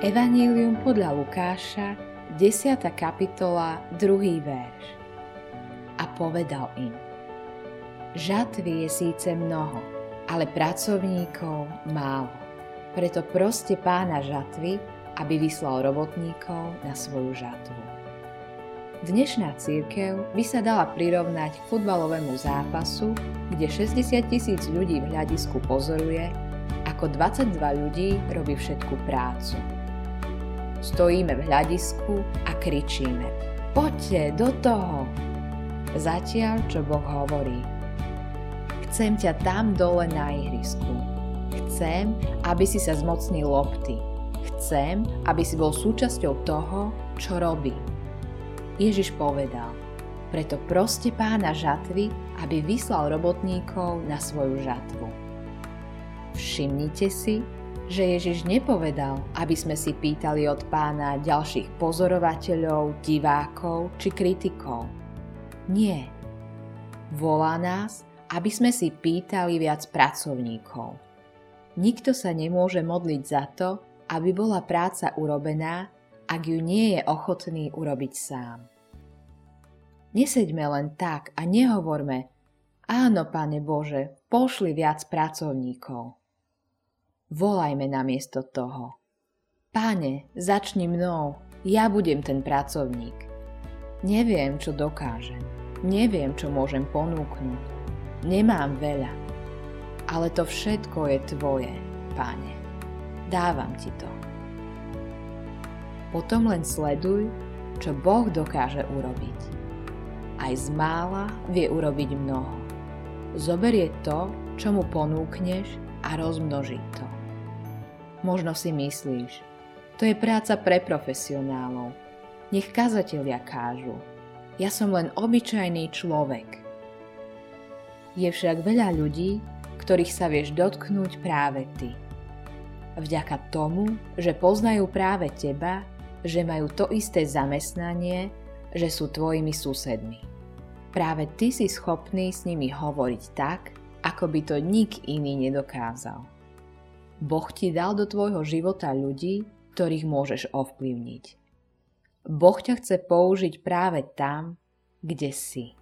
Evanílium podľa Lukáša, 10. kapitola, 2. verš. A povedal im, Žatvy je síce mnoho, ale pracovníkov málo. Preto proste pána žatvy, aby vyslal robotníkov na svoju žatvu. Dnešná církev by sa dala prirovnať k futbalovému zápasu, kde 60 tisíc ľudí v hľadisku pozoruje, ako 22 ľudí robí všetku prácu. Stojíme v hľadisku a kričíme Poďte do toho! Zatiaľ, čo Boh hovorí. Chcem ťa tam dole na ihrisku. Chcem, aby si sa zmocnil lopty. Chcem, aby si bol súčasťou toho, čo robí Ježiš povedal, preto proste pána žatvy, aby vyslal robotníkov na svoju žatvu. Všimnite si, že Ježiš nepovedal, aby sme si pýtali od pána ďalších pozorovateľov, divákov či kritikov. Nie. Volá nás, aby sme si pýtali viac pracovníkov. Nikto sa nemôže modliť za to, aby bola práca urobená, ak ju nie je ochotný urobiť sám. Neseďme len tak a nehovorme, áno, Pane Bože, pošli viac pracovníkov. Volajme namiesto toho. Pane, začni mnou, ja budem ten pracovník. Neviem, čo dokážem. Neviem, čo môžem ponúknuť. Nemám veľa. Ale to všetko je Tvoje, Pane. Dávam Ti to. Potom len sleduj, čo Boh dokáže urobiť. Aj z mála vie urobiť mnoho. Zoberie to, čo mu ponúkneš a rozmnoží to. Možno si myslíš, to je práca pre profesionálov. Nech kazatelia kážu. Ja som len obyčajný človek. Je však veľa ľudí, ktorých sa vieš dotknúť práve ty. Vďaka tomu, že poznajú práve teba, že majú to isté zamestnanie, že sú tvojimi susedmi. Práve ty si schopný s nimi hovoriť tak, ako by to nik iný nedokázal. Boh ti dal do tvojho života ľudí, ktorých môžeš ovplyvniť. Boh ťa chce použiť práve tam, kde si.